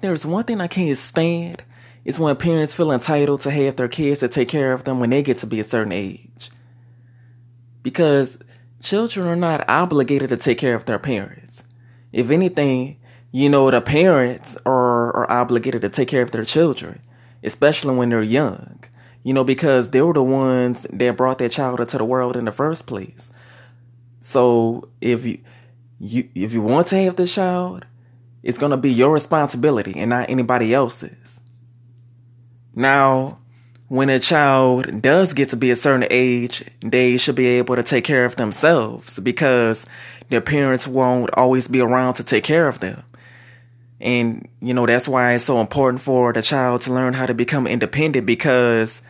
there's one thing I can't stand, it's when parents feel entitled to have their kids to take care of them when they get to be a certain age. Because children are not obligated to take care of their parents. If anything, you know, the parents are, are obligated to take care of their children, especially when they're young. You know, because they were the ones that brought that child into the world in the first place. So if you you if you want to have this child, it's gonna be your responsibility and not anybody else's. Now, when a child does get to be a certain age, they should be able to take care of themselves because their parents won't always be around to take care of them. And, you know, that's why it's so important for the child to learn how to become independent because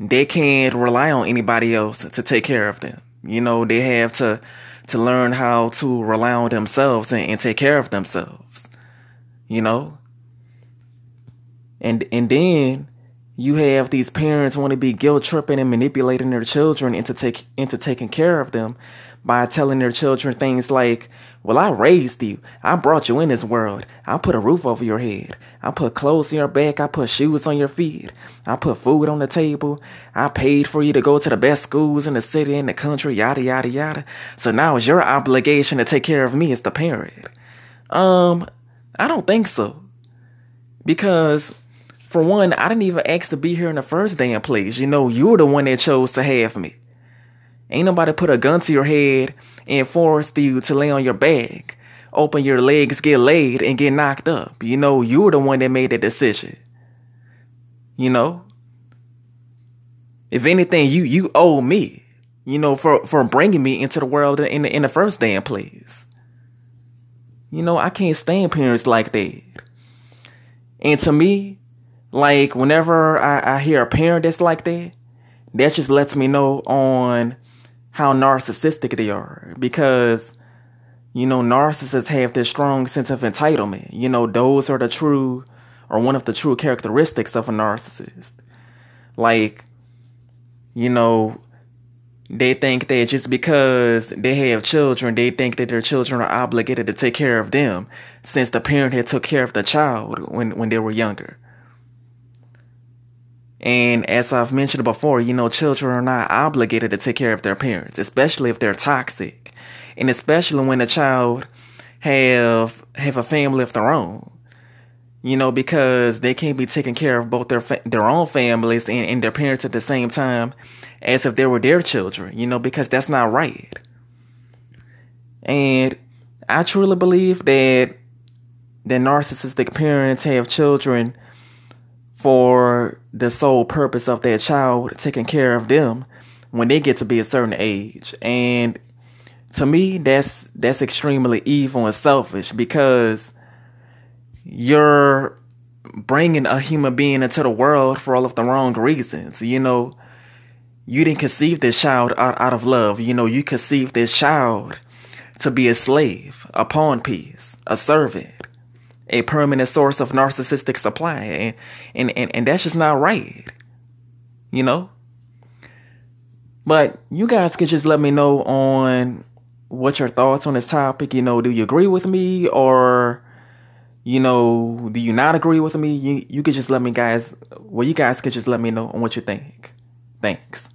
they can't rely on anybody else to take care of them. You know, they have to, to learn how to rely on themselves and, and take care of themselves. You know? And, and then, you have these parents want to be guilt tripping and manipulating their children into take into taking care of them by telling their children things like, Well, I raised you. I brought you in this world. I put a roof over your head. I put clothes on your back. I put shoes on your feet. I put food on the table. I paid for you to go to the best schools in the city in the country, yada yada yada. So now it's your obligation to take care of me as the parent. Um, I don't think so. Because for one, I didn't even ask to be here in the first damn place. You know, you were the one that chose to have me. Ain't nobody put a gun to your head and forced you to lay on your back, open your legs, get laid, and get knocked up. You know, you were the one that made that decision. You know? If anything, you you owe me. You know, for for bringing me into the world in the, in the first damn place. You know, I can't stand parents like that. And to me, like whenever I, I hear a parent that's like that, that just lets me know on how narcissistic they are. Because you know narcissists have this strong sense of entitlement. You know those are the true or one of the true characteristics of a narcissist. Like you know they think that just because they have children they think that their children are obligated to take care of them since the parent had took care of the child when when they were younger and as I've mentioned before, you know, children are not obligated to take care of their parents, especially if they're toxic. And especially when a child have have a family of their own. You know, because they can't be taking care of both their fa- their own families and, and their parents at the same time as if they were their children, you know, because that's not right. And I truly believe that that narcissistic parents have children for the sole purpose of their child taking care of them when they get to be a certain age. And to me, that's that's extremely evil and selfish because you're bringing a human being into the world for all of the wrong reasons. You know, you didn't conceive this child out, out of love. You know, you conceived this child to be a slave, a pawn piece, a servant a permanent source of narcissistic supply. And, and, and, and that's just not right. You know? But you guys can just let me know on what your thoughts on this topic. You know, do you agree with me or, you know, do you not agree with me? You, you could just let me guys, well, you guys could just let me know on what you think. Thanks.